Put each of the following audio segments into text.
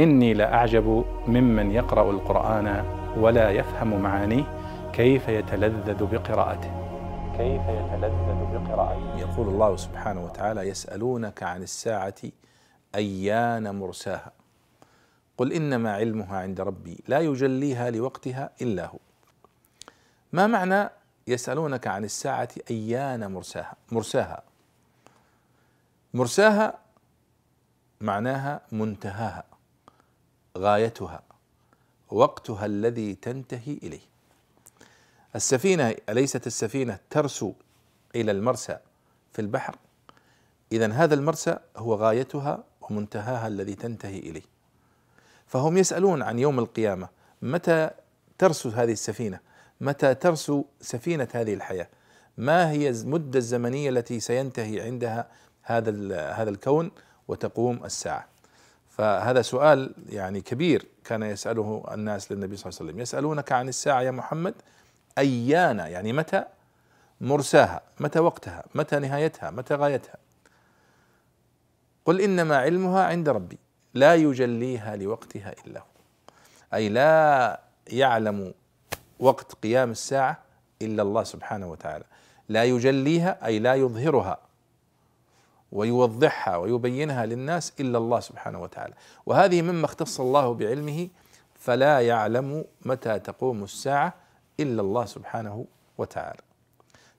إني لأعجب ممن يقرأ القرآن ولا يفهم معانيه كيف يتلذذ بقراءته. كيف يتلذذ بقراءته. يقول الله سبحانه وتعالى يسألونك عن الساعة أيان مرساها. قل إنما علمها عند ربي لا يجليها لوقتها إلا هو. ما معنى يسألونك عن الساعة أيان مرساها؟ مرساها. مرساها معناها منتهاها. غايتها وقتها الذي تنتهي إليه. السفينة أليست السفينة ترسو إلى المرسى في البحر؟ اذا هذا المرسى هو غايتها ومنتهاها الذي تنتهي إليه. فهم يسألون عن يوم القيامة متى ترسو هذه السفينة؟ متى ترسو سفينة هذه الحياة؟ ما هي المدة الزمنية التي سينتهي عندها هذا هذا الكون وتقوم الساعة؟ فهذا سؤال يعني كبير كان يسأله الناس للنبي صلى الله عليه وسلم. يسألونك عن الساعة يا محمد أيان؟ يعني متى مرساها؟ متى وقتها؟ متى نهايتها؟ متى غايتها؟ قل إنما علمها عند ربي لا يجليها لوقتها إلا هو. أي لا يعلم وقت قيام الساعة إلا الله سبحانه وتعالى. لا يجليها أي لا يظهرها. ويوضحها ويبينها للناس إلا الله سبحانه وتعالى. وهذه مما اختص الله بعلمه فلا يعلم متى تقوم الساعة إلا الله سبحانه وتعالى.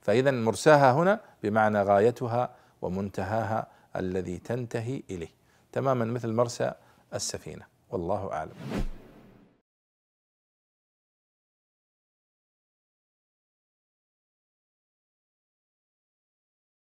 فاذا مرساها هنا بمعنى غايتها ومنتهاها الذي تنتهي إليه. تماما مثل مرسى السفينة. والله أعلم.